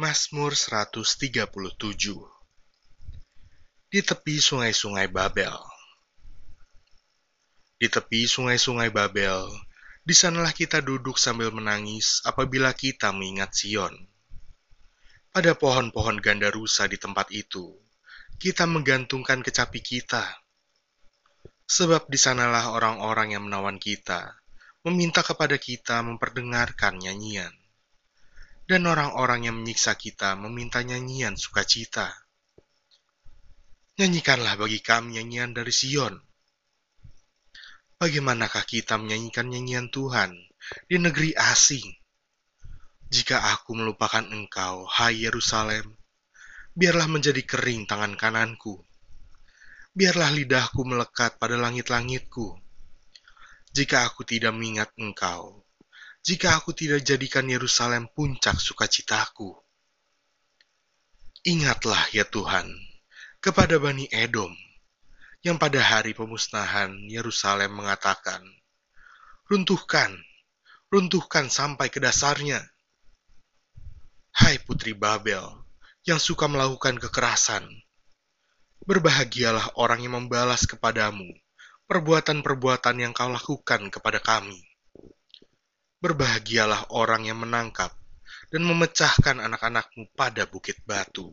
Mazmur 137 Di tepi sungai-sungai Babel Di tepi sungai-sungai Babel, di sanalah kita duduk sambil menangis apabila kita mengingat Sion. Pada pohon-pohon ganda rusa di tempat itu, kita menggantungkan kecapi kita. Sebab di sanalah orang-orang yang menawan kita, meminta kepada kita memperdengarkan nyanyian dan orang-orang yang menyiksa kita meminta nyanyian sukacita. Nyanyikanlah bagi kami nyanyian dari Sion. Bagaimanakah kita menyanyikan nyanyian Tuhan di negeri asing? Jika aku melupakan engkau, hai Yerusalem, biarlah menjadi kering tangan kananku. Biarlah lidahku melekat pada langit-langitku. Jika aku tidak mengingat engkau, jika aku tidak jadikan Yerusalem puncak sukacitaku. Ingatlah ya Tuhan, kepada Bani Edom, yang pada hari pemusnahan Yerusalem mengatakan, Runtuhkan, runtuhkan sampai ke dasarnya. Hai putri Babel, yang suka melakukan kekerasan, berbahagialah orang yang membalas kepadamu perbuatan-perbuatan yang kau lakukan kepada kami. Berbahagialah orang yang menangkap dan memecahkan anak-anakmu pada bukit batu.